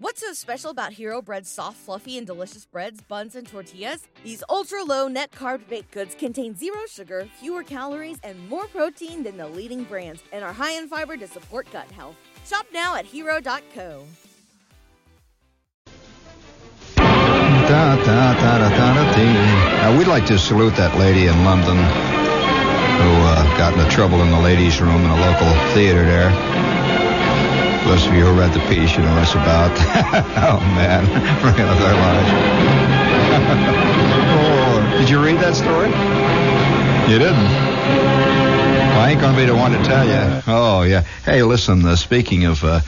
What's so special about Hero Bread's soft, fluffy, and delicious breads, buns, and tortillas? These ultra low net carb baked goods contain zero sugar, fewer calories, and more protein than the leading brands, and are high in fiber to support gut health. Shop now at hero.co. Now, we'd like to salute that lady in London who uh, got into trouble in the ladies' room in a local theater there. Those of you who read the piece, you know what it's about. oh, man. Bringing up their lives. oh, did you read that story? You didn't? Well, I ain't going to be the one to tell you. Oh, yeah. Hey, listen, uh, speaking of, uh,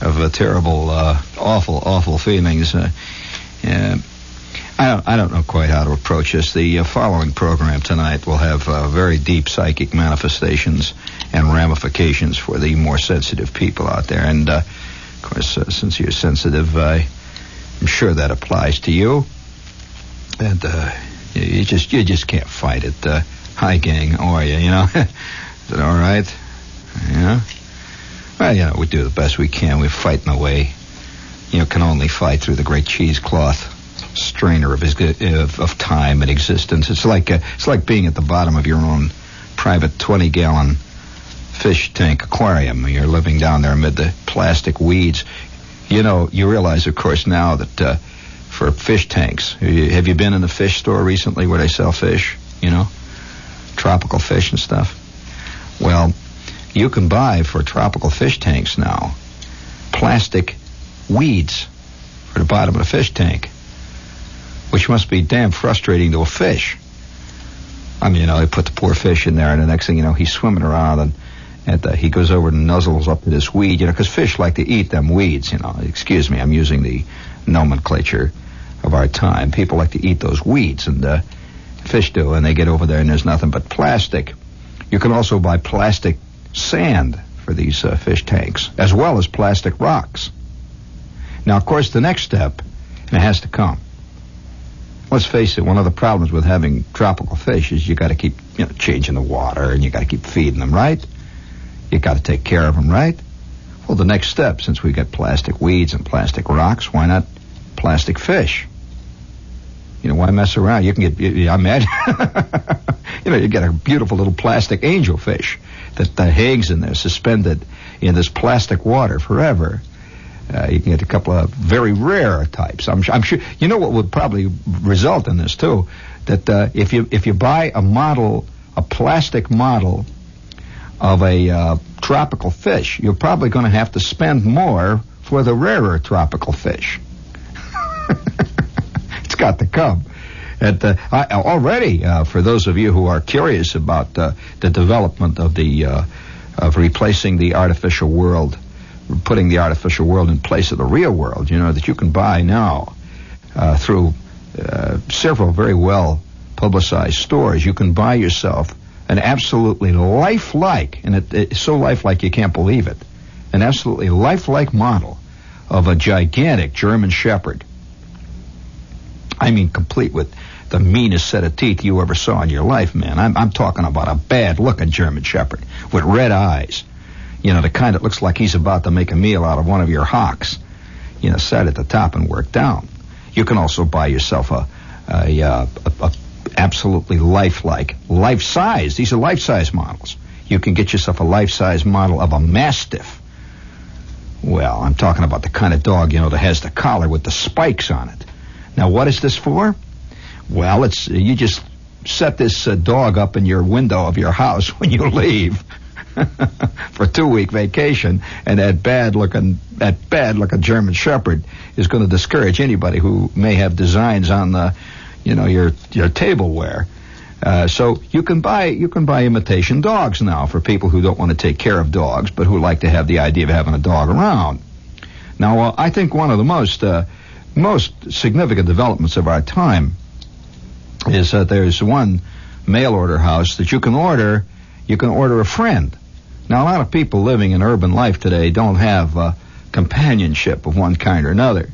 of uh, terrible, uh, awful, awful feelings, uh, yeah, I don't, I don't know quite how to approach this. The uh, following program tonight will have uh, very deep psychic manifestations and ramifications for the more sensitive people out there. And, uh, of course, uh, since you're sensitive, I'm sure that applies to you. And uh, you, just you just can't fight it. Uh, hi, gang. How are you? You know, is it all right? Yeah. Well, you know, we do the best we can. We're fighting away. You know, can only fight through the great cheesecloth strainer of, his, of, of time and existence. It's like uh, it's like being at the bottom of your own private 20 gallon fish tank aquarium. You're living down there amid the plastic weeds. You know, you realize, of course, now that uh, for fish tanks, have you been in the fish store recently where they sell fish? You know, tropical fish and stuff. Well, you can buy for tropical fish tanks now plastic weeds for the bottom of the fish tank which must be damn frustrating to a fish. I mean, you know, they put the poor fish in there, and the next thing you know, he's swimming around, and, and uh, he goes over and nuzzles up to this weed, you know, because fish like to eat them weeds, you know. Excuse me, I'm using the nomenclature of our time. People like to eat those weeds, and uh, fish do, and they get over there, and there's nothing but plastic. You can also buy plastic sand for these uh, fish tanks, as well as plastic rocks. Now, of course, the next step, and it has to come, let's face it, one of the problems with having tropical fish is you got to keep, you know, changing the water and you got to keep feeding them, right? You got to take care of them, right? Well, the next step, since we've got plastic weeds and plastic rocks, why not plastic fish? You know, why mess around? You can get, I imagine, you know, you get a beautiful little plastic angelfish that, that hangs in there suspended in this plastic water forever. Uh, you can get a couple of very rare types. I'm, I'm, sure. You know what would probably result in this too? That uh, if you if you buy a model, a plastic model of a uh, tropical fish, you're probably going to have to spend more for the rarer tropical fish. it's got to come. And, uh, I, already, uh, for those of you who are curious about uh, the development of the of replacing the artificial world putting the artificial world in place of the real world, you know, that you can buy now uh, through uh, several very well publicized stores. You can buy yourself an absolutely lifelike, and it, it's so lifelike you can't believe it, an absolutely lifelike model of a gigantic German Shepherd. I mean, complete with the meanest set of teeth you ever saw in your life, man. I'm, I'm talking about a bad looking German Shepherd with red eyes you know, the kind that looks like he's about to make a meal out of one of your hocks. You know, set at the top and work down. You can also buy yourself a, a, a, a absolutely lifelike, life size. These are life size models. You can get yourself a life size model of a Mastiff. Well, I'm talking about the kind of dog, you know, that has the collar with the spikes on it. Now, what is this for? Well, it's you just set this uh, dog up in your window of your house when you leave. for a two week vacation, and that bad looking that bad looking German Shepherd is going to discourage anybody who may have designs on the, you know, your your tableware. Uh, so you can buy you can buy imitation dogs now for people who don't want to take care of dogs but who like to have the idea of having a dog around. Now, uh, I think one of the most uh, most significant developments of our time is that there's one mail order house that you can order. You can order a friend. Now, a lot of people living in urban life today don't have uh, companionship of one kind or another.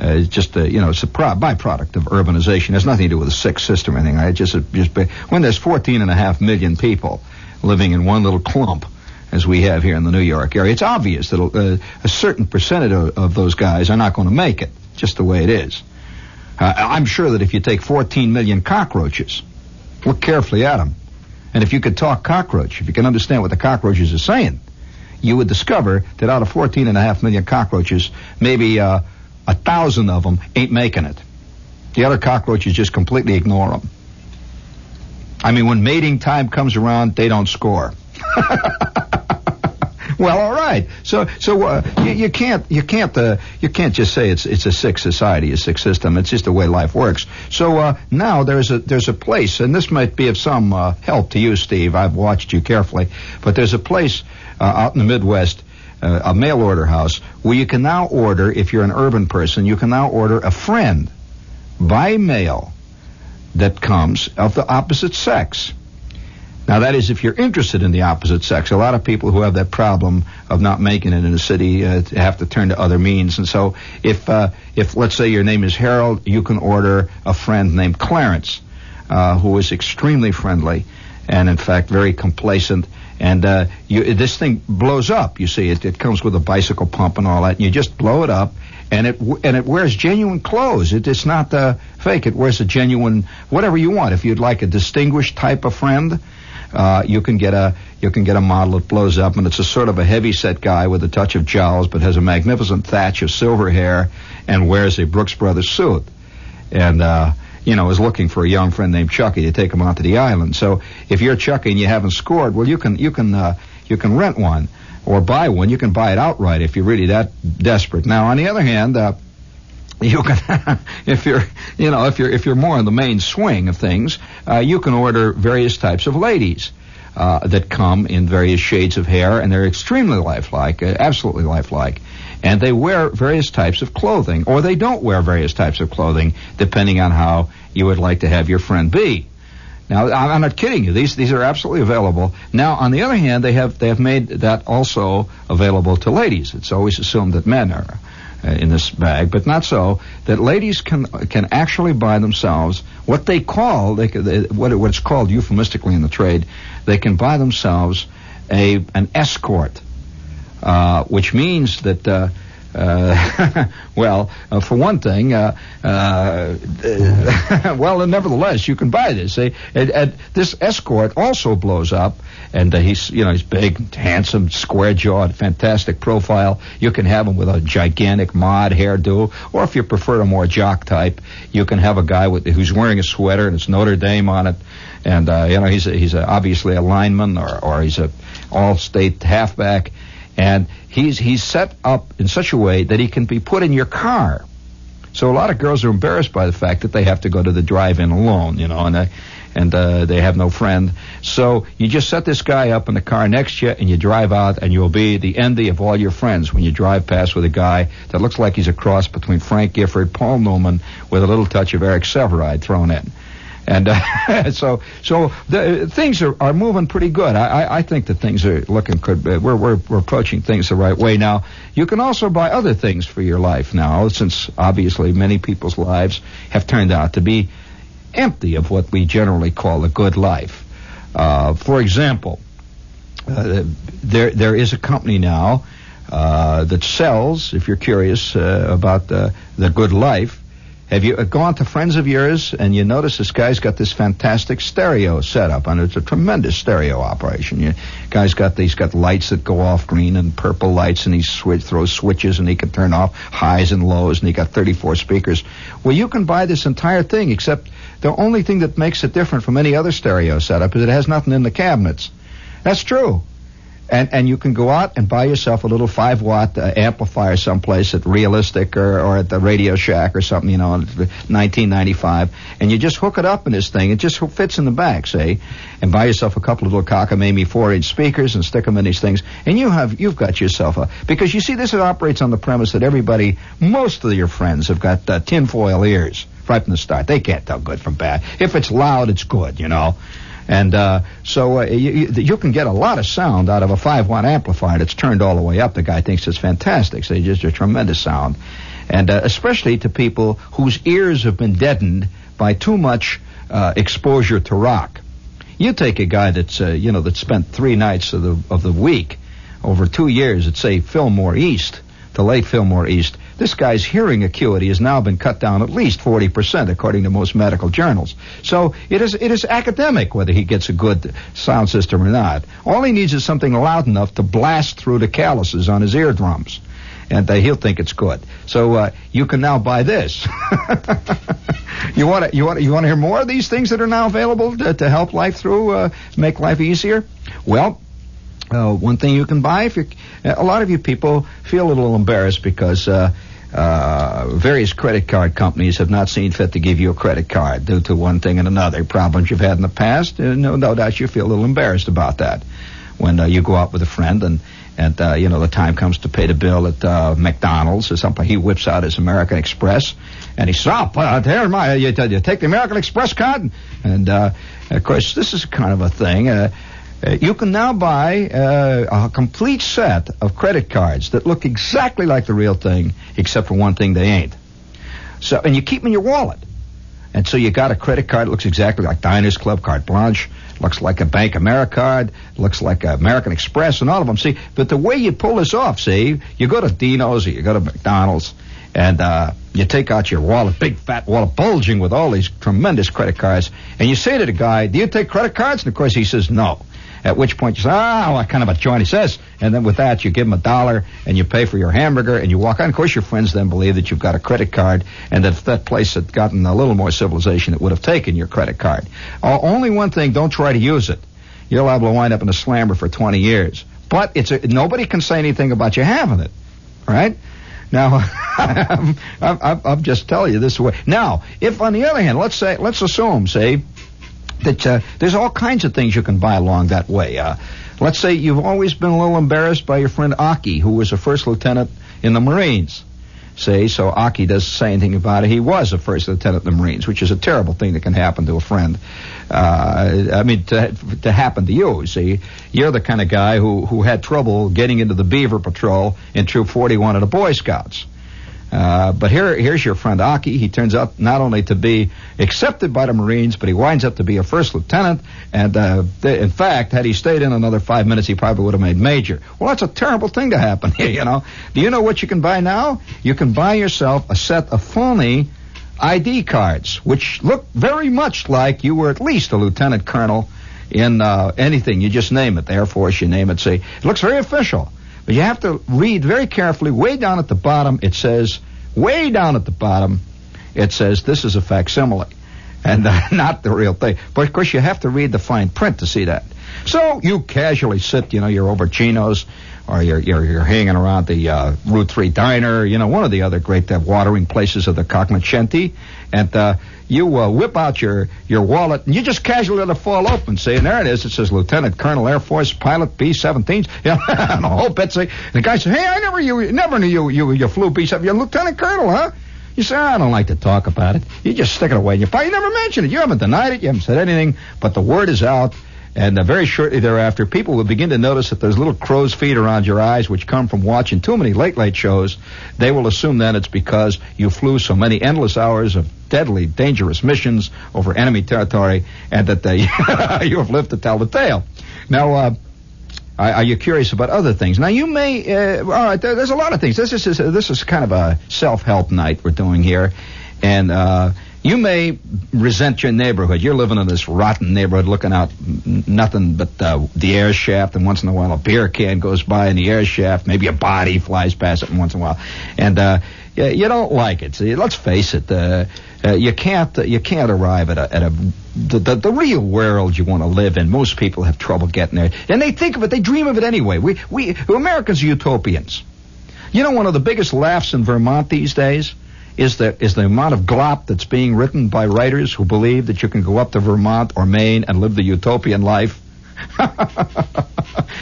Uh, it's just a, you know, it's a pro- byproduct of urbanization. It has nothing to do with the six system or anything. Right? Just, just when there's 14 and a half million people living in one little clump, as we have here in the New York area, it's obvious that uh, a certain percentage of, of, those guys are not going to make it. Just the way it is. Uh, I'm sure that if you take 14 million cockroaches, look carefully at them, and if you could talk cockroach, if you can understand what the cockroaches are saying, you would discover that out of 14 and a half million cockroaches, maybe uh, a thousand of them ain't making it. The other cockroaches just completely ignore them. I mean, when mating time comes around, they don't score. well, all right. So, so uh, you, you, can't you can't uh, you can't just say it's it's a sick society, a sick system. It's just the way life works. So uh, now there's a there's a place, and this might be of some uh, help to you, Steve. I've watched you carefully, but there's a place uh, out in the Midwest uh, a mail order house where you can now order, if you're an urban person, you can now order a friend by mail that comes of the opposite sex. Now, that is if you're interested in the opposite sex. A lot of people who have that problem of not making it in a city uh, have to turn to other means. And so, if uh, if let's say your name is Harold, you can order a friend named Clarence, uh, who is extremely friendly and, in fact, very complacent and uh, you, this thing blows up. You see, it, it comes with a bicycle pump and all that. And you just blow it up, and it and it wears genuine clothes. It, it's not uh, fake. It wears a genuine whatever you want. If you'd like a distinguished type of friend, uh, you can get a you can get a model that blows up, and it's a sort of a heavy set guy with a touch of jowls, but has a magnificent thatch of silver hair and wears a Brooks Brothers suit. And uh, you know, is looking for a young friend named Chucky to take him onto the island. So if you're Chucky and you haven't scored, well, you can you can uh, you can rent one or buy one. You can buy it outright if you're really that desperate. Now, on the other hand. Uh, you can if you're you know if you're if you're more in the main swing of things uh, you can order various types of ladies uh, that come in various shades of hair and they're extremely lifelike uh, absolutely lifelike and they wear various types of clothing, or they don't wear various types of clothing, depending on how you would like to have your friend be. Now, I'm not kidding you. These these are absolutely available. Now, on the other hand, they have they have made that also available to ladies. It's always assumed that men are in this bag, but not so. That ladies can can actually buy themselves what they call they, they what what's called euphemistically in the trade. They can buy themselves a an escort uh, which means that. Uh, uh, well, uh, for one thing, uh, uh, well, nevertheless, you can buy this. and, and this escort also blows up, and he's, you know, he's big, handsome, square-jawed, fantastic profile. You can have him with a gigantic mod hairdo, or if you prefer a more jock type, you can have a guy with who's wearing a sweater and it's Notre Dame on it, and you know, he's a, he's a, obviously a lineman or or he's a all-state halfback and he's he's set up in such a way that he can be put in your car. So a lot of girls are embarrassed by the fact that they have to go to the drive-in alone, you know, and they, and uh, they have no friend. So you just set this guy up in the car next to you, and you drive out, and you'll be the envy of all your friends when you drive past with a guy that looks like he's a cross between Frank Gifford, Paul Newman, with a little touch of Eric Sevareid thrown in. And uh, so, so the, things are, are moving pretty good. I, I think that things are looking good. We're, we're, we're approaching things the right way now. You can also buy other things for your life now, since obviously many people's lives have turned out to be empty of what we generally call a good life. Uh, for example, uh, there there is a company now uh, that sells, if you're curious uh, about the good life, have you uh, gone to friends of yours and you notice this guy's got this fantastic stereo setup and it's a tremendous stereo operation. You guy's got these got lights that go off green and purple lights and he switch, throws switches and he can turn off highs and lows and he got 34 speakers. Well, you can buy this entire thing except the only thing that makes it different from any other stereo setup is it has nothing in the cabinets. That's true. And and you can go out and buy yourself a little five watt uh, amplifier someplace at Realistic or, or at the Radio Shack or something, you know, in 1995, and you just hook it up in this thing. It just fits in the back, say, and buy yourself a couple of little cockamamie four inch speakers and stick them in these things, and you have you've got yourself a because you see this it operates on the premise that everybody, most of your friends have got uh, tinfoil ears right from the start. They can't tell good from bad. If it's loud, it's good, you know. And uh, so uh, you, you, can get a lot of sound out of a five watt amplifier that's turned all the way up. The guy thinks it's fantastic. So it's just a tremendous sound, and uh, especially to people whose ears have been deadened by too much uh, exposure to rock. You take a guy that's uh, you know that spent three nights of the of the week over two years at say Fillmore East, the late Fillmore East this guy's hearing acuity has now been cut down at least 40%, according to most medical journals. So it is, it is academic whether he gets a good sound system or not. All he needs is something loud enough to blast through the calluses on his eardrums. And uh, he'll think it's good. So uh, you can now buy this. you want to you want you want to hear more of these things that are now available to, to help life through, uh, make life easier? Well, uh, one thing you can buy if you a lot of you people feel a little embarrassed because uh, uh, various credit card companies have not seen fit to give you a credit card due to one thing and another problems you've had in the past. Uh, no, no doubt you feel a little embarrassed about that when uh, you go out with a friend and and uh, you know the time comes to pay the bill at uh, McDonald's or something. He whips out his American Express and he says, "Oh, uh, here's my you, you take the American Express card." And uh, of course, this is kind of a thing. Uh, you can now buy uh, a complete set of credit cards that look exactly like the real thing, except for one thing they ain't. So, and you keep them in your wallet. And so you got a credit card that looks exactly like Diners Club, Carte Blanche, looks like a BankAmericard, looks like American Express, and all of them. See, but the way you pull this off, see, you go to Dino's or you go to McDonald's, and uh, you take out your wallet, big fat wallet, bulging with all these tremendous credit cards, and you say to the guy, "Do you take credit cards?" And of course he says no. At which point you say, ah, what kind of a joint he says. And then with that, you give him a dollar and you pay for your hamburger and you walk on. Of course, your friends then believe that you've got a credit card and that if that place had gotten a little more civilization, it would have taken your credit card. Uh, only one thing, don't try to use it. You're liable to wind up in a slammer for 20 years. But it's a, nobody can say anything about you having it, right? Now, I'm, I'm, I'm, just telling you this way. Now, if on the other hand, let's say, let's assume, say, that uh, there's all kinds of things you can buy along that way. Uh, let's say you've always been a little embarrassed by your friend Aki, who was a first lieutenant in the Marines. See, so Aki doesn't say anything about it. He was a first lieutenant in the Marines, which is a terrible thing that can happen to a friend. Uh, I mean, to, to happen to you. See, you're the kind of guy who, who had trouble getting into the Beaver Patrol in Troop 41 of the Boy Scouts. Uh, but here, here's your friend Aki. He turns out not only to be accepted by the Marines, but he winds up to be a first lieutenant. And uh, th- in fact, had he stayed in another five minutes, he probably would have made major. Well, that's a terrible thing to happen here, you know. Do you know what you can buy now? You can buy yourself a set of phony ID cards, which look very much like you were at least a lieutenant colonel in uh, anything. You just name it, the Air Force, you name it. Say, it looks very official. But you have to read very carefully. Way down at the bottom, it says, way down at the bottom, it says this is a facsimile and uh, not the real thing. But of course, you have to read the fine print to see that. So you casually sit, you know, your auberginos, or you're, you're, you're hanging around the uh, Route 3 diner, you know, one of the other great uh, watering places of the cognoscenti, and uh, you uh, whip out your, your wallet and you just casually let it fall open. See, and there it is. It says Lieutenant Colonel Air Force Pilot B-17s. Yeah, and the whole bit. See, the guy says, "Hey, I never you never knew you you you flew B-17. You're Lieutenant Colonel, huh?" You say, I don't like to talk about it. You just stick it away in your. You never mention it. You haven't denied it. You haven't said anything. But the word is out. And uh, very shortly thereafter, people will begin to notice that there's little crow's feet around your eyes, which come from watching too many late late shows. They will assume then it's because you flew so many endless hours of deadly, dangerous missions over enemy territory, and that they, you have lived to tell the tale. Now, uh, are you curious about other things? Now, you may. Uh, all right, there's a lot of things. This is this is kind of a self-help night we're doing here, and. Uh, you may resent your neighborhood. You're living in this rotten neighborhood, looking out nothing but uh, the air shaft, and once in a while a beer can goes by in the air shaft. Maybe a body flies past it once in a while, and uh, you, don't like it. See, let's face it. Uh, uh, you can't uh, you can't arrive at a at a the, the, the real world you want to live in. Most people have trouble getting there, and they think of it. They dream of it anyway. We we Americans are utopians. You know, one of the biggest laughs in Vermont these days is the is the amount of glop that's being written by writers who believe that you can go up to Vermont or Maine and live the utopian life.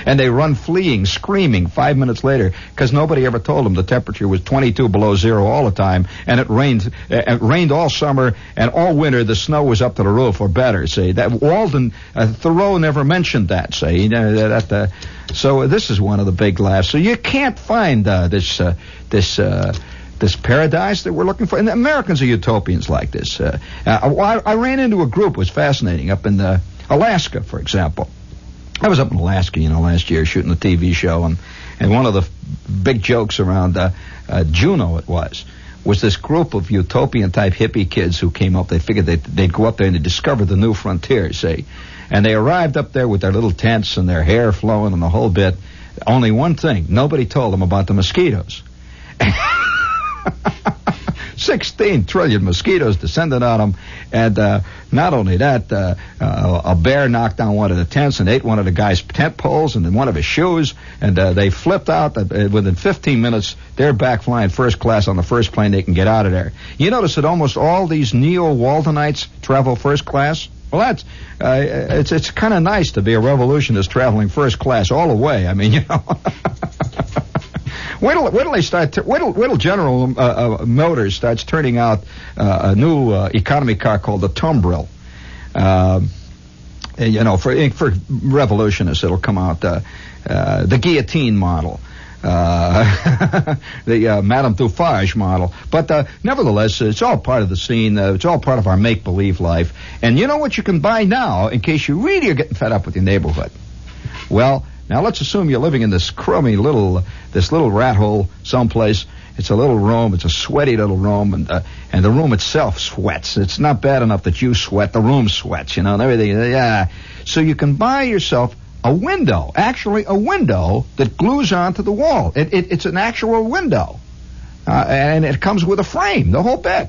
and they run fleeing, screaming five minutes later because nobody ever told them the temperature was 22 below zero all the time, and it rained. Uh, it rained all summer and all winter. The snow was up to the roof or better. See that Walden uh, Thoreau never mentioned that. You that. Uh, so this is one of the big laughs. So you can't find uh, this uh, this. This paradise that we're looking for. And the Americans are utopians like this. Uh, uh, I, I ran into a group, it was fascinating, up in uh, Alaska, for example. I was up in Alaska, you know, last year shooting a TV show, and and one of the big jokes around uh, uh, Juneau it was was this group of utopian type hippie kids who came up. They figured they'd, they'd go up there and discover the new frontier, see. and they arrived up there with their little tents and their hair flowing and the whole bit. Only one thing: nobody told them about the mosquitoes. 16 trillion mosquitoes descended on them. And uh, not only that, uh, uh, a bear knocked down one of the tents and ate one of the guy's tent poles and then one of his shoes. And uh, they flipped out. Uh, within 15 minutes, they're back flying first class on the first plane they can get out of there. You notice that almost all these neo-Waldenites travel first class? Well, that's uh, it's it's kind of nice to be a revolutionist traveling first class all the way. I mean, you know. Wait till, they start. General uh, uh, Motors starts turning out uh, a new uh, economy car called the Tumbril. Um, you know, for for revolutionists, it'll come out uh, uh, the guillotine model. Uh, the uh, Madame Defarge model. But uh, nevertheless, it's all part of the scene. it's all part of our make-believe life. And you know what you can buy now in case you really are getting fed up with your neighborhood? Well, now let's assume you're living in this crummy little, this little rat hole someplace. It's a little room. It's a sweaty little room, and uh, and the room itself sweats. It's not bad enough that you sweat. The room sweats, you know, and everything. Yeah. So you can buy yourself a window, actually a window that glues onto the wall. It, it, it's an actual window, uh, and it comes with a frame, the whole bit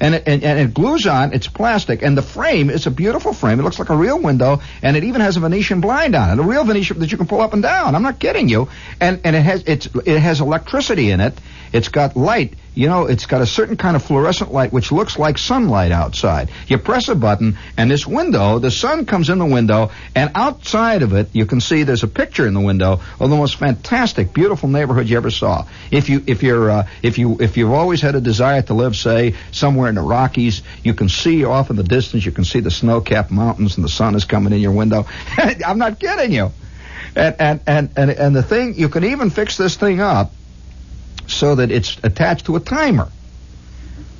and it, and, and, it glues on. It's plastic, and the frame is a beautiful frame. It looks like a real window, and it even has a Venetian blind on it, a real Venetian that you can pull up and down. I'm not kidding you. And and it has it's it has electricity in it. It's got light you know, it's got a certain kind of fluorescent light which looks like sunlight outside. You press a button, and this window, the sun comes in the window, and outside of it, you can see there's a picture in the window of the most fantastic, beautiful neighborhood you ever saw. If you, if you're, uh, if you, if you've always had a desire to live, say, somewhere in the Rockies, you can see off in the distance, you can see the snow-capped mountains, and the sun is coming in your window. I'm not kidding you. And, and, and, and, and the thing, you can even fix this thing up so that it's attached to a timer.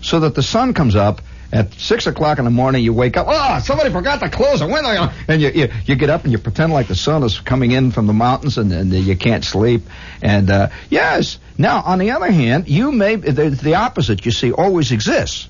So that the sun comes up at six o'clock in the morning, you wake up. Oh, somebody forgot to close the window, and you, you you get up and you pretend like the sun is coming in from the mountains, and, and you can't sleep. And uh, yes, now on the other hand, you may the, the opposite. You see, always exists.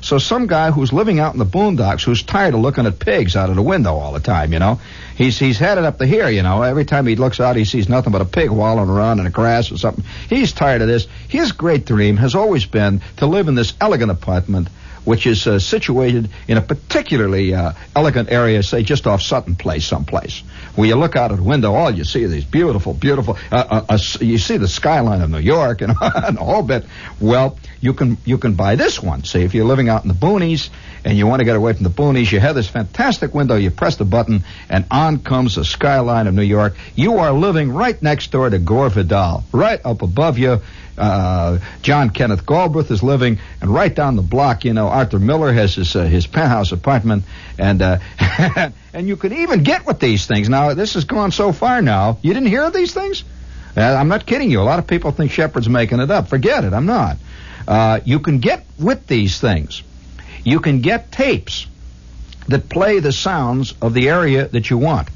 So some guy who's living out in the boondocks, who's tired of looking at pigs out of the window all the time, you know, he's he's headed up to here, you know. Every time he looks out, he sees nothing but a pig wallowing around in the grass or something. He's tired of this. His great dream has always been to live in this elegant apartment which is uh, situated in a particularly uh, elegant area, say just off Sutton Place, someplace. Where you look out of the window, all you see are these beautiful, beautiful. Uh, uh, uh you see the skyline of New York and, and a whole bit. Well, you can you can buy this one. Say if you're living out in the boonies and you want to get away from the boonies, you have this fantastic window. You press the button, and on comes the skyline of New York. You are living right next door to Gore Vidal, right up above you uh, John Kenneth Galbraith is living, and right down the block, you know, Arthur Miller has his uh, his penthouse apartment, and uh, and you can even get with these things. Now, this has gone so far now. You didn't hear of these things? Uh, I'm not kidding you. A lot of people think Shepherd's making it up. Forget it. I'm not. Uh, you can get with these things. You can get tapes that play the sounds of the area that you want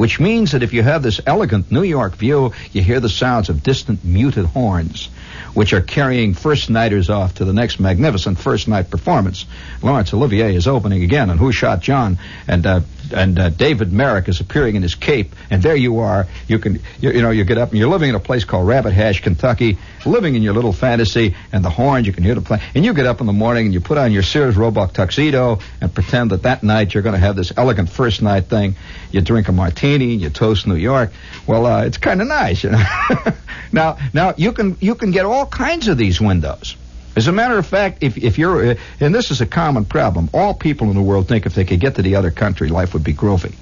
which means that if you have this elegant New York view, you hear the sounds of distant muted horns, which are carrying first nighters off to the next magnificent first night performance. Laurence Olivier is opening again, and Who Shot John? And uh, and uh, David Merrick is appearing in his cape, and there you are. You can, you, you know, you get up and you're living in a place called Rabbit Hash, Kentucky, living in your little fantasy, and the horns you can hear the play, and you get up in the morning and you put on your Sears Roebuck tuxedo and pretend that that night you're going to have this elegant first night thing. You drink a martini, and you toast New York. Well, uh, it's kind of nice, you know. now, now you can you can get all kinds of these windows. As a matter of fact, if, if you're, uh, and this is a common problem, all people in the world think if they could get to the other country, life would be groovy.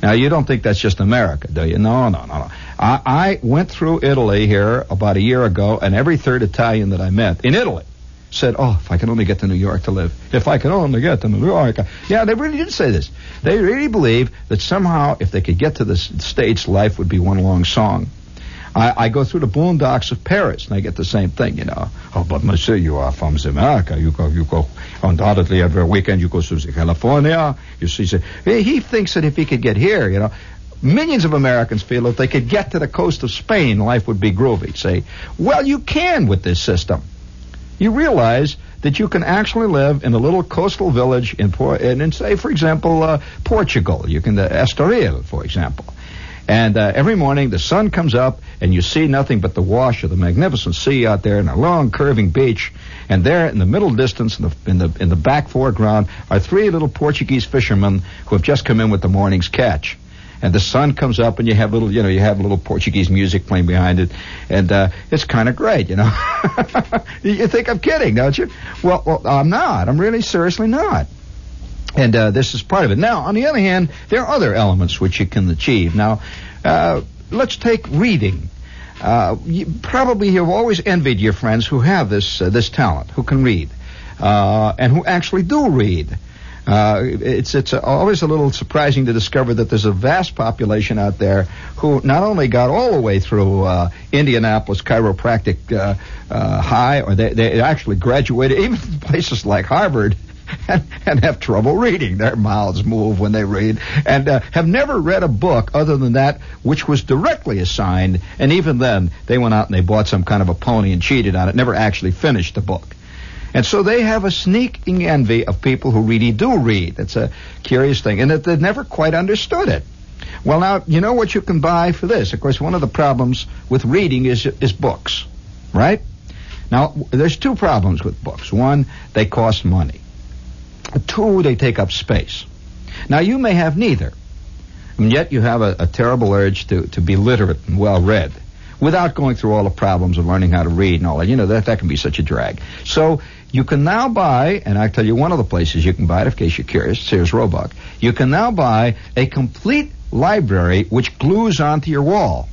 Now, you don't think that's just America, do you? No, no, no, no. I, I went through Italy here about a year ago, and every third Italian that I met in Italy said, "Oh, if I can only get to New York to live. If I can only get to New York." Yeah, they really did say this. They really believe that somehow, if they could get to the states, life would be one long song. I, I go through the boondocks of Paris, and I get the same thing, you know. Oh, but monsieur, you are from America. You go, you go undoubtedly every weekend. You go to California. You see, he thinks that if he could get here, you know, millions of Americans feel if they could get to the coast of Spain, life would be groovy. Say, well, you can with this system. You realize that you can actually live in a little coastal village in, in, in say, for example, uh, Portugal. You can, uh, Estoril, for example. And uh, every morning the sun comes up and you see nothing but the wash of the magnificent sea out there and a long curving beach. And there in the middle distance, in the, in the, in the back foreground, are three little Portuguese fishermen who have just come in with the morning's catch. And the sun comes up and you have little you know you have little portuguese music playing behind it. And uh, it's kind of great you know. You think i'm kidding don't you? Well, well i'm not. I'm really seriously not and uh, this is part of it. Now, on the other hand, there are other elements which you can achieve. Now, uh, let's take reading. Uh, you probably have always envied your friends who have this uh, this talent, who can read, uh, and who actually do read. Uh, it's it's always a little surprising to discover that there's a vast population out there who not only got all the way through Indianapolis Chiropractic High, or they, they actually graduated even places like Harvard and, have trouble reading. Their mouths move when they read, and uh, have never read a book other than that which was directly assigned. And even then, they went out and they bought some kind of a pony and cheated on it. Never actually finished the book. And so they have a sneaking envy of people who really do read. It's a curious thing, and that they've never quite understood it. Well, now you know what you can buy for this. Of course, one of the problems with reading is is books, right? Now, there's two problems with books. One, they cost money. Two, they take up space. Now, you may have neither, and yet you have a, a terrible urge to, to be literate and well read without going through all the problems of learning how to read and all that. You know, that, that can be such a drag. So you can now buy, and I tell you one of the places you can buy it, in case you're curious, Sears Roebuck. You can now buy a complete library which glues onto your wall.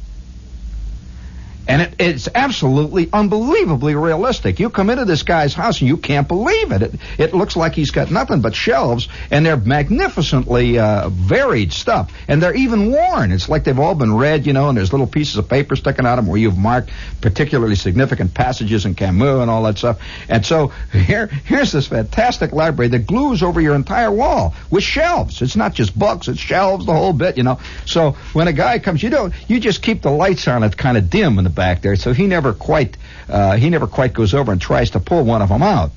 And it, it's absolutely unbelievably realistic. You come into this guy's house and you can't believe it. It, it looks like he's got nothing but shelves, and they're magnificently uh, varied stuff. And they're even worn. It's like they've all been read, you know, and there's little pieces of paper sticking out of them where you've marked particularly significant passages in Camus and all that stuff. And so here, here's this fantastic library that glues over your entire wall with shelves. It's not just books, it's shelves, the whole bit, you know. So when a guy comes, you don't, you just keep the lights on. It's kind of dim in the back there, so he never quite uh, he never quite goes over and tries to pull one of them out.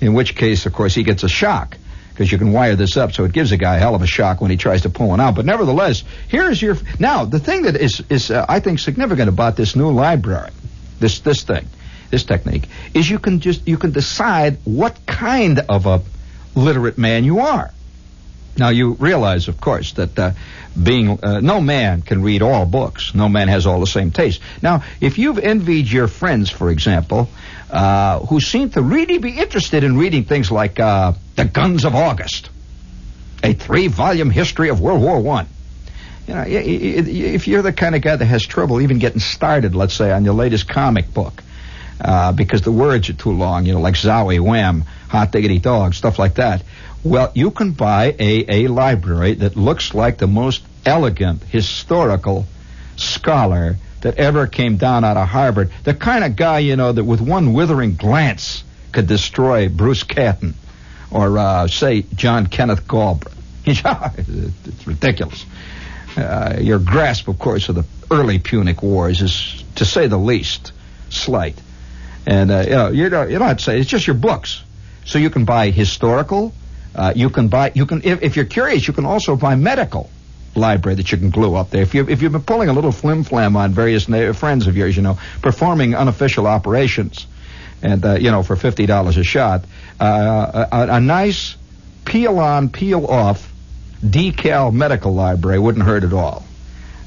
In which case, of course, he gets a shock because you can wire this up, so it gives a guy a hell of a shock when he tries to pull one out. But nevertheless, here's your now the thing that is is uh, I think significant about this new library, this this thing, this technique is you can just you can decide what kind of a literate man you are. Now you realize, of course, that uh, being uh, no man can read all books. No man has all the same taste. Now, if you've envied your friends, for example, uh, who seem to really be interested in reading things like uh, The Guns of August, a three-volume history of World War One. You know, if you're the kind of guy that has trouble even getting started, let's say, on your latest comic book, uh, because the words are too long, you know, like Zowie Wham, Hot Diggity Dog, stuff like that. Well, you can buy a, a library that looks like the most elegant historical scholar that ever came down out of Harvard. The kind of guy, you know, that with one withering glance could destroy Bruce Catton or, uh, say, John Kenneth Galbraith. it's ridiculous. Uh, your grasp, of course, of the early Punic Wars is, to say the least, slight. And, uh, you know, you don't, you don't have to say, it's just your books. So you can buy historical, Uh, you can buy. You can if, if you're curious, you can also buy medical library that you can glue up there. If you if you've been pulling a little flim flam on various na- friends of yours, you know, performing unofficial operations, and uh, you know for fifty dollars a shot, uh, a, a nice peel on peel off decal medical library wouldn't hurt at all.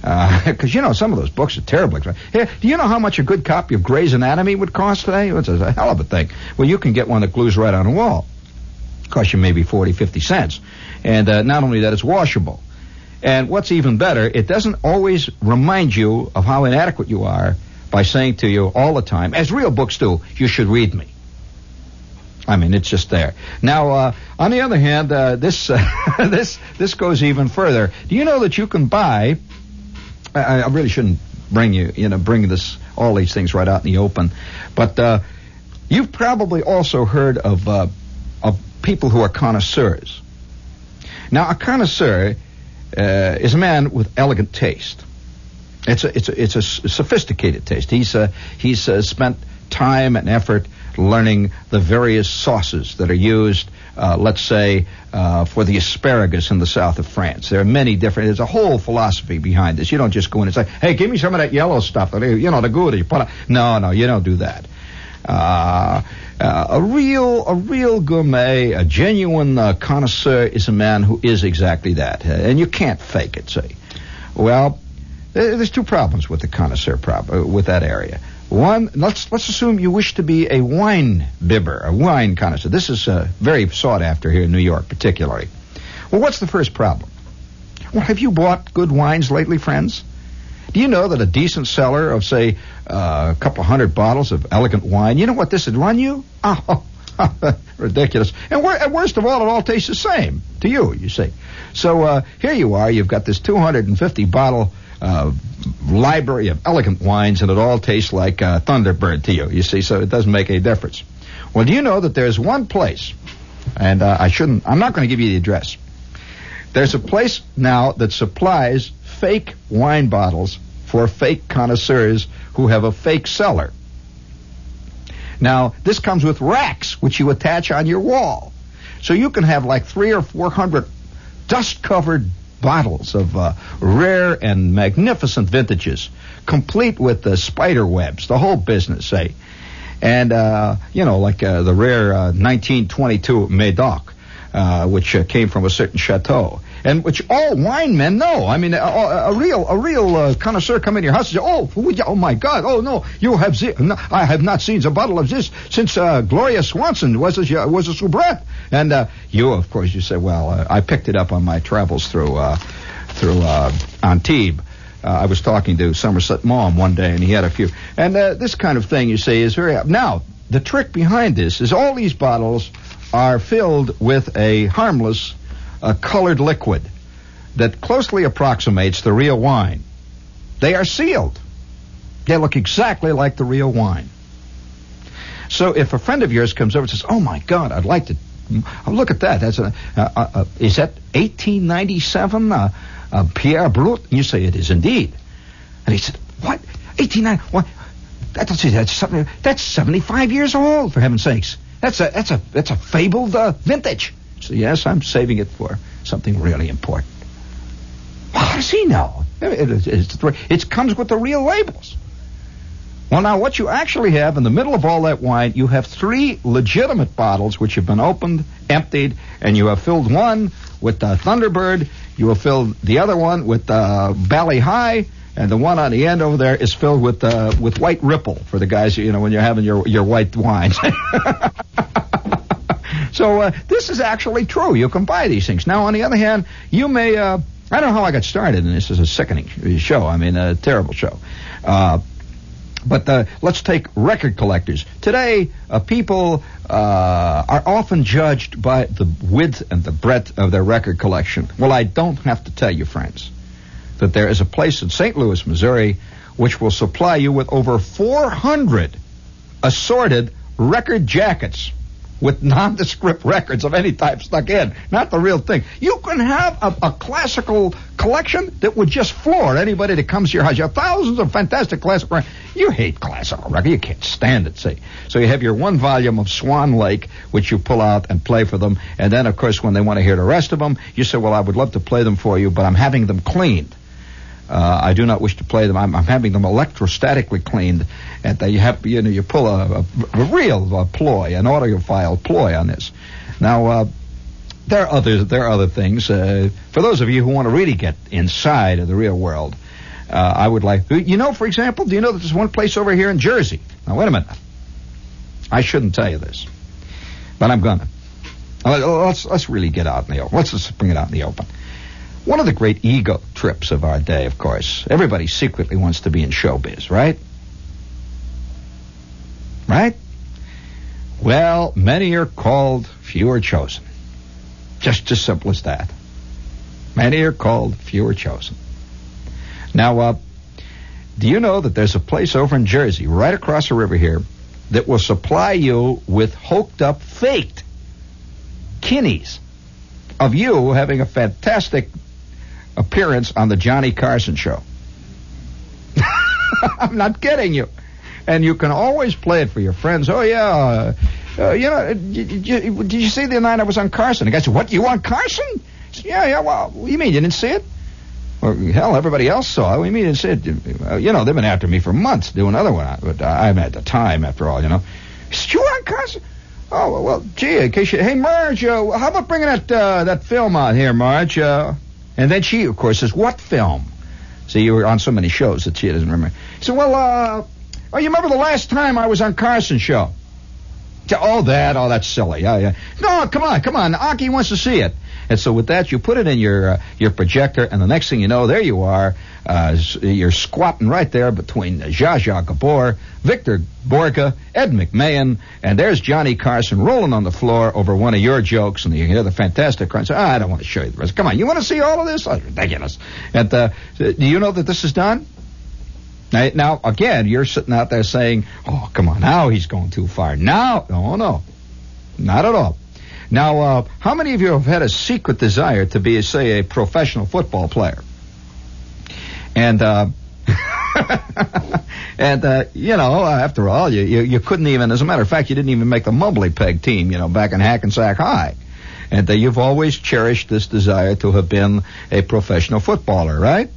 Because uh, you know some of those books are terribly expensive. Do you know how much a good copy of Gray's Anatomy would cost today? It's a, a hell of a thing. Well, you can get one that glues right on the wall. Cost you maybe 40, 50 cents. And uh, not only that, it's washable. And what's even better, it doesn't always remind you of how inadequate you are by saying to you all the time, as real books do, you should read me. I mean, it's just there. Now, uh, on the other hand, uh, this uh, this this goes even further. Do you know that you can buy I, I, really shouldn't bring you, you know, bring this all these things right out in the open, but uh, you've probably also heard of uh, of people who are connoisseurs. Now, a connoisseur uh, is a man with elegant taste. It's a it's a it's a sophisticated taste. He's uh, he's uh, spent time and effort learning the various sauces that are used uh, let's say, uh, for the asparagus in the south of France. There are many different. There's a whole philosophy behind this. You don't just go in and say, "Hey, give me some of that yellow stuff." You know, the good. You put no, no, you don't do that. Uh, uh, a real, a real gourmet, a genuine uh, connoisseur is a man who is exactly that, uh, and you can't fake it. See, well, there's two problems with the connoisseur problem with that area. One, let's let's assume you wish to be a wine bibber, a wine connoisseur. This is uh, very sought after here in New York, particularly. Well, what's the first problem? Well, have you bought good wines lately, friends? Do you know that a decent cellar of, say, uh, a couple hundred bottles of elegant wine, you know what this would run you? Oh, ridiculous. And, and, worst of all, it all tastes the same to you, you see. So uh, here you are, you've got this 250 bottle uh, library of elegant wines, and it all tastes like uh, Thunderbird to you. You see, so it doesn't make any difference. Well, do you know that there's one place, and uh, I shouldn't. I'm not going to give you the address. There's a place now that supplies fake wine bottles for fake connoisseurs who have a fake cellar. Now, this comes with racks which you attach on your wall. So you can have like three or four hundred dust covered bottles of uh, rare and magnificent vintages, complete with the spider webs, the whole business, say. And, uh, you know, like uh, the rare 1922 uh, Medoc, uh, which came from a certain chateau and which all wine men know. I mean, a, a real a real uh, connoisseur come in your house and say, "Oh, oh my God! Oh no, you have zi- no, I have not seen a bottle of this since uh, Gloria Swanson was a was a soubrette." And uh, you, of course, you say, "Well, uh, I picked it up on my travels through uh, through uh, Antibes." Uh, I was talking to Somerset Maugham one day, and he had a few. And uh, this kind of thing, you say, is very. Now, the trick behind this is all these bottles are filled with a harmless a colored liquid that closely approximates the real wine. They are sealed. They look exactly like the real wine. So if a friend of yours comes over and says, "Oh my God, I'd like to oh, look at that," that's a is that 1897 uh, uh, Pierre Brut? You say it is indeed. And he said, "What? 1890? What? That's that's that's 75 years old for heaven's sakes. That's a that's a that's a fabled uh, vintage." So yes, I'm saving it for something really important. How does he know? It, comes with the real labels. Well, now what you actually have in the middle of all that wine, you have three legitimate bottles which have been opened, emptied, and you have filled one with the Thunderbird, you have filled the other one with the Bali Hai, and the one on the end over there is filled with uh, with White Ripple for the guys, you know, when you're having your your white wines. So uh, this is actually true. You can buy these things. Now, on the other hand, you may. Uh, I don't know how I got started, and this is a sickening show. I mean, a terrible show. Uh, but uh, let's take record collectors. Today, uh, people uh, are often judged by the width and the breadth of their record collection. Well, I don't have to tell you, friends, that there is a place in St. Louis, Missouri, which will supply you with over 400 assorted record jackets with nondescript records of any type stuck in, not the real thing. You can have a, a classical collection that would just floor anybody that comes to your house. You have thousands of fantastic classical records. You hate classical records. You can't stand it, see. So you have your one volume of Swan Lake, which you pull out and play for them. And then, of course, when they want to hear the rest of them, you say, well, I would love to play them for you, but I'm having them cleaned. Uh, I do not wish to play them. I'm, I'm having them electrostatically cleaned, and you have you know you pull a, a, a real uh, ploy, an audiophile ploy on this. Now uh, there are other there are other things. Uh, for those of you who want to really get inside of the real world, uh, I would like you know, for example, do you know that there's one place over here in Jersey? Now wait a minute. I shouldn't tell you this, but I'm gonna. Let's let's really get out in the open. Let's just bring it out in the open. One of the great ego trips of our day, of course. Everybody secretly wants to be in showbiz, right? Right? Well, many are called, few are chosen. Just as simple as that. Many are called, few are chosen. Now, uh, do you know that there's a place over in Jersey, right across the river here, that will supply you with hoked up, faked kinnies of you having a fantastic appearance on the Johnny Carson show. I'm not kidding you. And you can always play it for your friends. Oh, yeah. Uh, uh, you know, did you, did you see the night I was on Carson? The guy said, What, you on Carson? Said, yeah, yeah, well, what do you mean? You didn't see it? Well, hell, everybody else saw it. What do you mean you didn't see it? Uh, you know, they've been after me for months doing another one. But I'm at the time, after all, you know. Said, You on Carson? Oh, well, gee, in case you... Hey, Marge, uh, how about bringing that uh, that film on here, Marge? And then she, of course, says, What film? See, you were on so many shows that she doesn't remember. He said, Well, uh, oh, you remember the last time I was on Carson show? Oh, that, oh, that's silly. Yeah, yeah. No, come on, come on. Aki wants to see it. And so with that, you put it in your uh, your projector, and the next thing you know, there you are. Uh, you're squatting right there between Zsa Zsa Gabor, Victor Borge, Ed McMahon, and there's Johnny Carson rolling on the floor over one of your jokes, and you hear the fantastic. Say, oh, I don't want to show you the rest. Come on, you want to see all of this? Oh, ridiculous. And uh, do you know that this is done? Now, again, you're sitting out there saying, "Oh, come on, now he's going too far." Now, no, no, not at all. Now, uh, how many of you have had a secret desire to be, say, a professional football player? And, uh, and uh, you know, after all, you, you, you couldn't even. As a matter of fact, you didn't even make the Mumbly Peg team. You know, back in Hackensack High, and uh, you've always cherished this desire to have been a professional footballer, right?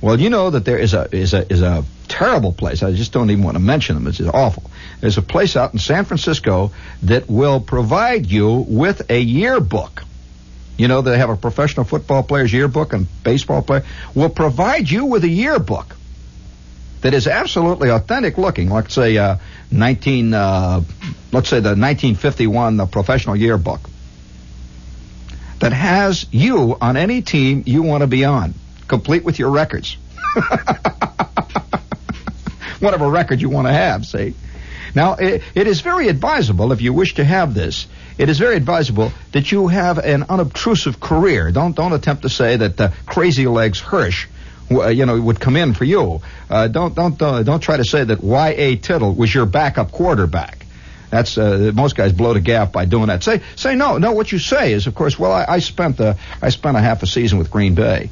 Well, you know that there is a is a is a terrible place. I just don't even want to mention them. It's awful. There's a place out in San Francisco that will provide you with a yearbook. You know, they have a professional football player's yearbook and baseball player will provide you with a yearbook that is absolutely authentic looking. Let's say uh, 19, uh, let's say the 1951 the professional yearbook that has you on any team you want to be on, complete with your records. whatever record you want to have, see. Now, it, it is very advisable if you wish to have this. It is very advisable that you have an unobtrusive career. Don't don't attempt to say that uh, Crazy Legs Hirsch, uh, you know, would come in for you. Uh, don't don't uh, don't try to say that Y. A. Tittle was your backup quarterback. That's uh, most guys blow the gaff by doing that. Say say no no. What you say is, of course, well, I, I spent a, I spent a half a season with Green Bay.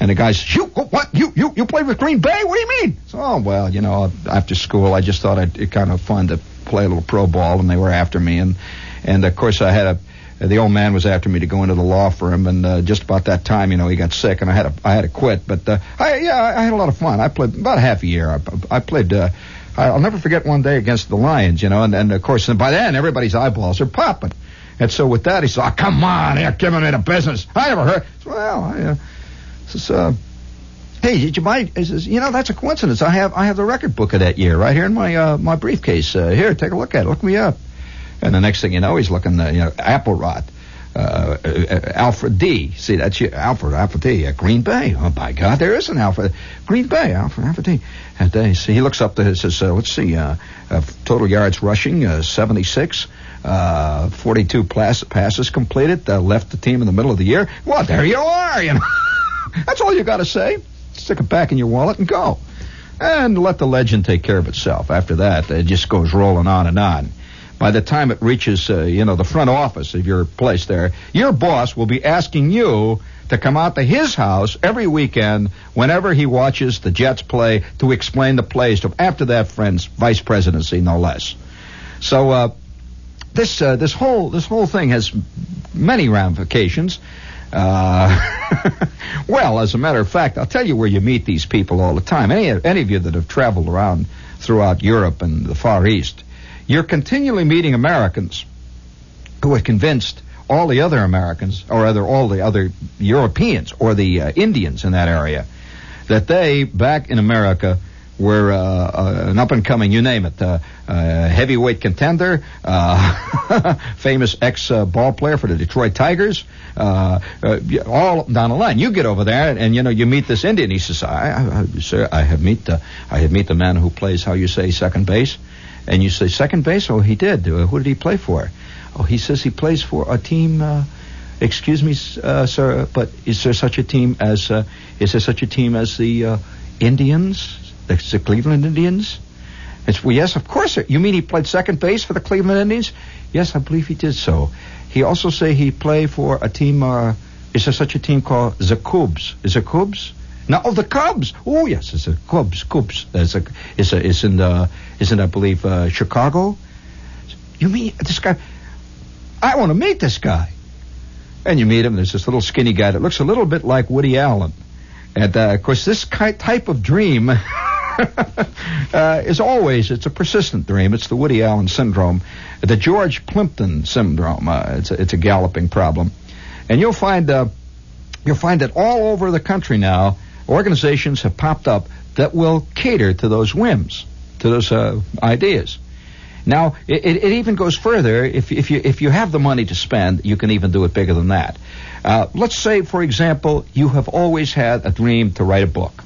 And the guy says, "You what? You you you play with Green Bay? What do you mean?" So, oh well, you know, after school, I just thought I'd, it kind of fun to play a little pro ball, and they were after me, and and of course I had a the old man was after me to go into the law firm, and uh, just about that time, you know, he got sick, and I had to I had to quit. But uh, I yeah, I had a lot of fun. I played about half a year. I, I played. Uh, I'll never forget one day against the Lions, you know, and, and of course, and by then everybody's eyeballs are popping. And so with that, he said, oh, "Come on, you're giving me the business." I never heard. Well, I, uh, says, uh, "Hey, did you buy?" He says, "You know, that's a coincidence. I have I have the record book of that year right here in my uh, my briefcase. Uh, here, take a look at it. Look me up." And the next thing you know, he's looking, uh, you know, Applerot. Uh, uh, Alfred D. See, that's you, Alfred, Alfred D. Uh, Green Bay. Oh, by God, there is an Alfred. Green Bay, Alfred, Alfred D. And uh, he looks up to says, uh, let's see, uh, total yards rushing, uh, 76. Uh, 42 pass, passes completed. Left the team in the middle of the year. Well, there you are. You know, that's all you got to say. Stick it back in your wallet and go, and let the legend take care of itself. After that, it just goes rolling on and on. by the time it reaches, uh, you know, the front office of your place there, your boss will be asking you to come out to his house every weekend whenever he watches the Jets play to explain the plays to after that friend's vice presidency, no less. So uh, this uh, this whole this whole thing has many ramifications. Uh, well, as a matter of fact, I'll tell you where you meet these people all the time. Any any of you that have traveled around throughout Europe and the Far East, you're continually meeting Americans who are convinced all the other Americans, or other all the other Europeans or the uh, Indians in that area, that they back in America were uh, uh, an up and coming, you name it, uh, uh heavyweight contender, uh, famous ex ball player for the Detroit Tigers, all down the line. You get over there and, and, you know you meet this Indian. He says, I, I, "Sir, I have meet the I have meet the man who plays how you say second base." And you say second base? Oh, he did. who did he play for? Oh, he says he plays for a team. Excuse me, sir, but is there such a team as is there such a team as the Indians, the, the, Cleveland Indians? It's, well, yes, of course. You mean he played second base for the Cleveland Indians? Yes, I believe he did so. He also say he played for a team. Uh, is there such a team called the Cubs? Is it Cubs? No, oh, the Cubs. Oh, yes, it's a Cubs. Cubs. It's a, it's a, it's in the, I believe uh, Chicago. You mean this guy? I want to meet this guy. And you meet him. There's this little skinny guy that looks a little bit like Woody Allen. And uh, of course, this type of dream uh, is always it's a persistent dream. It's the Woody Allen syndrome, the George Plimpton syndrome. Uh, it's a, it's a galloping problem, and you'll find uh, you'll find that all over the country now, organizations have popped up that will cater to those whims, to those uh, ideas. Now, it, it, even goes further. If, if, you, if you have the money to spend, you can even do it bigger than that. Uh, let's say, for example, you have always had a dream to write a book.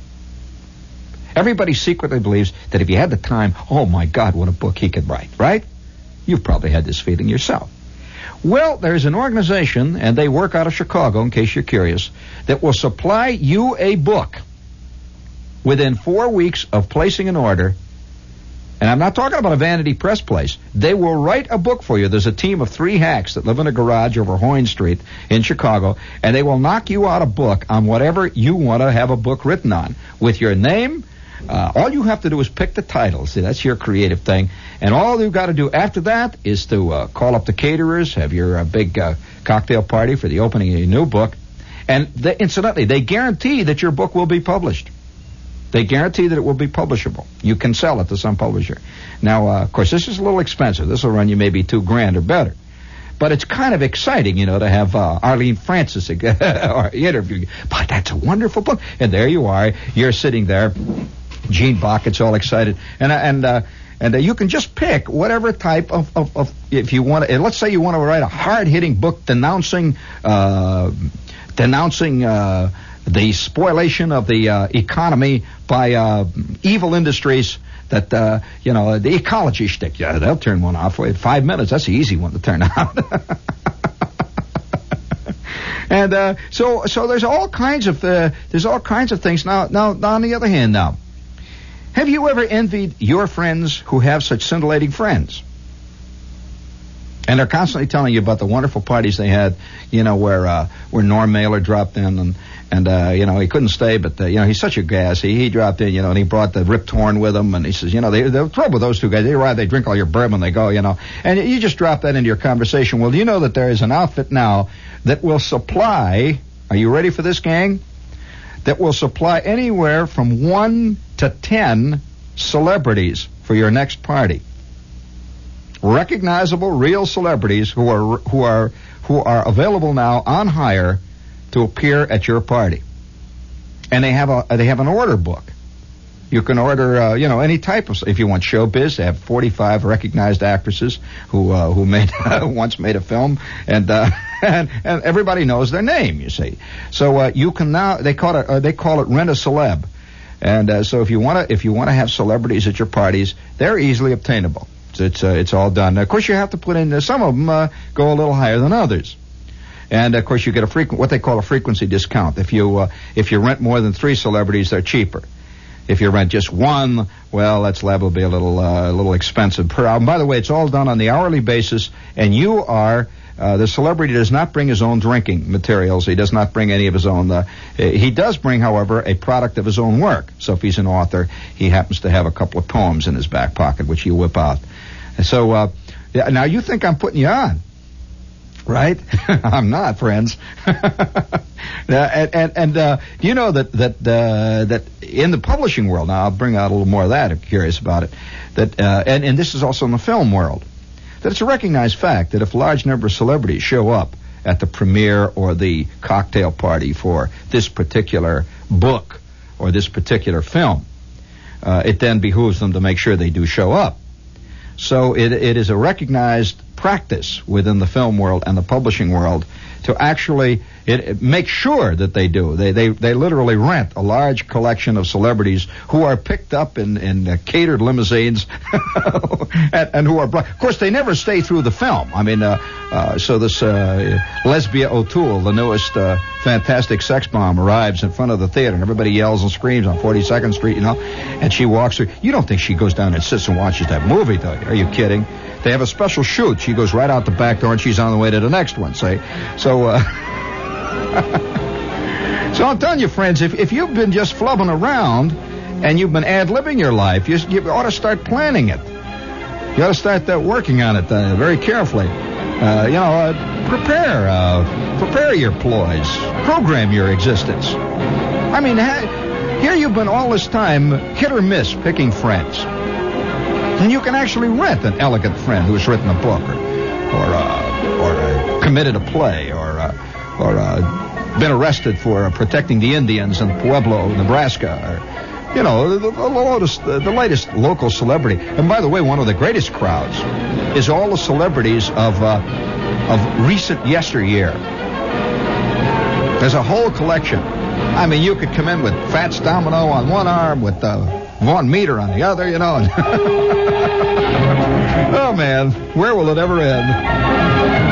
Everybody secretly believes that if you had the time, oh my God, what a book he could write, right? You've probably had this feeling yourself. Well, there's an organization, and they work out of Chicago, in case you're curious, that will supply you a book within four weeks of placing an order and I'm not talking about a vanity press place. They will write a book for you. There's a team of three hacks that live in a garage over Hoyne Street in Chicago, and they will knock you out a book on whatever you want to have a book written on with your name. Uh, all you have to do is pick the title. See, that's your creative thing. And all you've got to do after that is to uh, call up the caterers, have your uh, big uh, cocktail party for the opening of your new book. And incidentally, they guarantee that your book will be published. They guarantee that it will be publishable. You can sell it to some publisher. Now, uh, of course, this is a little expensive. This will run you maybe two grand or better. But it's kind of exciting, you know, to have uh, Arlene Francis interview. You. But that's a wonderful book. And there you are. You're sitting there. Gene Bach gets all excited. And, uh, and, uh, and uh, you can just pick whatever type of, of, of if you want to. Let's say you want to write a hard-hitting book denouncing, uh, denouncing uh, the spoilation of the uh, economy by uh, evil industries that uh, you know the ecology shtick. Yeah, they'll turn one off in five minutes. That's the easy one to turn out. and uh, so so there's all kinds of uh, there's all kinds of things. Now now, now on the other hand now, have you ever envied your friends who have such scintillating friends? And they're constantly telling you about the wonderful parties they had, you know, where uh, where Norm Mailer dropped in and and uh, you know he couldn't stay, but uh, you know he's such a gas. He he dropped in, you know, and he brought the Rip Torn with him, and he says, you know, they, the trouble with those two guys, they arrive, they drink all your bourbon, they go, you know, and you just drop that into your conversation. Well, you know that there is an outfit now that will supply. Are you ready for this, gang? That will supply anywhere from one to ten celebrities for your next party. Recognizable, real celebrities who are who are who are available now on hire to appear at your party. And they have a they have an order book. You can order, uh, you know, any type of. If you want showbiz, they have 45 recognized actresses who uh, who made once made a film, and, uh, and and everybody knows their name. You see, so uh, you can now they call it uh, they call it rent a celeb, and so if you want to if you want to have celebrities at your parties, they're easily obtainable. It's it's all done. Now, of course, you have to put in. some of them go a little higher than others. And of course, you get a frequent what they call a frequency discount. If you uh, if you rent more than three celebrities, they're cheaper. If you rent just one, well, that's liable to be a little uh, a little expensive per hour. And by the way, it's all done on the hourly basis, and you are. Uh, the celebrity does not bring his own drinking materials. He does not bring any of his own. Uh, he does bring, however, a product of his own work. So if he's an author, he happens to have a couple of poems in his back pocket, which he'll whip out. And so uh, now you think I'm putting you on, right? I'm not, friends. and and, and uh, you know that that uh, that in the publishing world, now I'll bring out a little more of that. I'm curious about it. That uh, and and this is also in the film world. That it's a recognized fact that if a large number of celebrities show up at the premiere or the cocktail party for this particular book or this particular film, uh, it then behooves them to make sure they do show up. So it, it is a recognized practice within the film world and the publishing world to actually it, it make sure that they do. They, they they literally rent a large collection of celebrities who are picked up in in uh, catered limousines, and, and, who are brought. Of course, they never stay through the film. I mean, uh, uh, so this uh, Lesbia O'Toole, the newest uh, fantastic sex bomb, arrives in front of the theater, and everybody yells and screams on 42nd Street, you know, and she walks through. You don't think she goes down and sits and watches that movie, though? Are you kidding? They have a special shoot. She goes right out the back door, and she's on the way to the next one. Say, so. Uh, so I'm telling you, friends, if, if you've been just flubbing around and you've been ad-libbing your life, you, you ought to start planning it. You ought to start uh, working on it uh, very carefully. Uh, you know, uh, prepare, uh, prepare your ploys, program your existence. I mean, ha- here you've been all this time hit or miss picking friends, and you can actually rent an elegant friend who's written a book or or, uh, or committed a play or or uh, been arrested for uh, protecting the Indians in Pueblo, Nebraska, or you know, the, the, latest, the, latest local celebrity. And by the way, one of the greatest crowds is all the celebrities of uh, of recent yesteryear. There's a whole collection. I mean, you could come in with Fats Domino on one arm, with uh, Vaughn Meader on the other, you know. oh man, where will it ever end?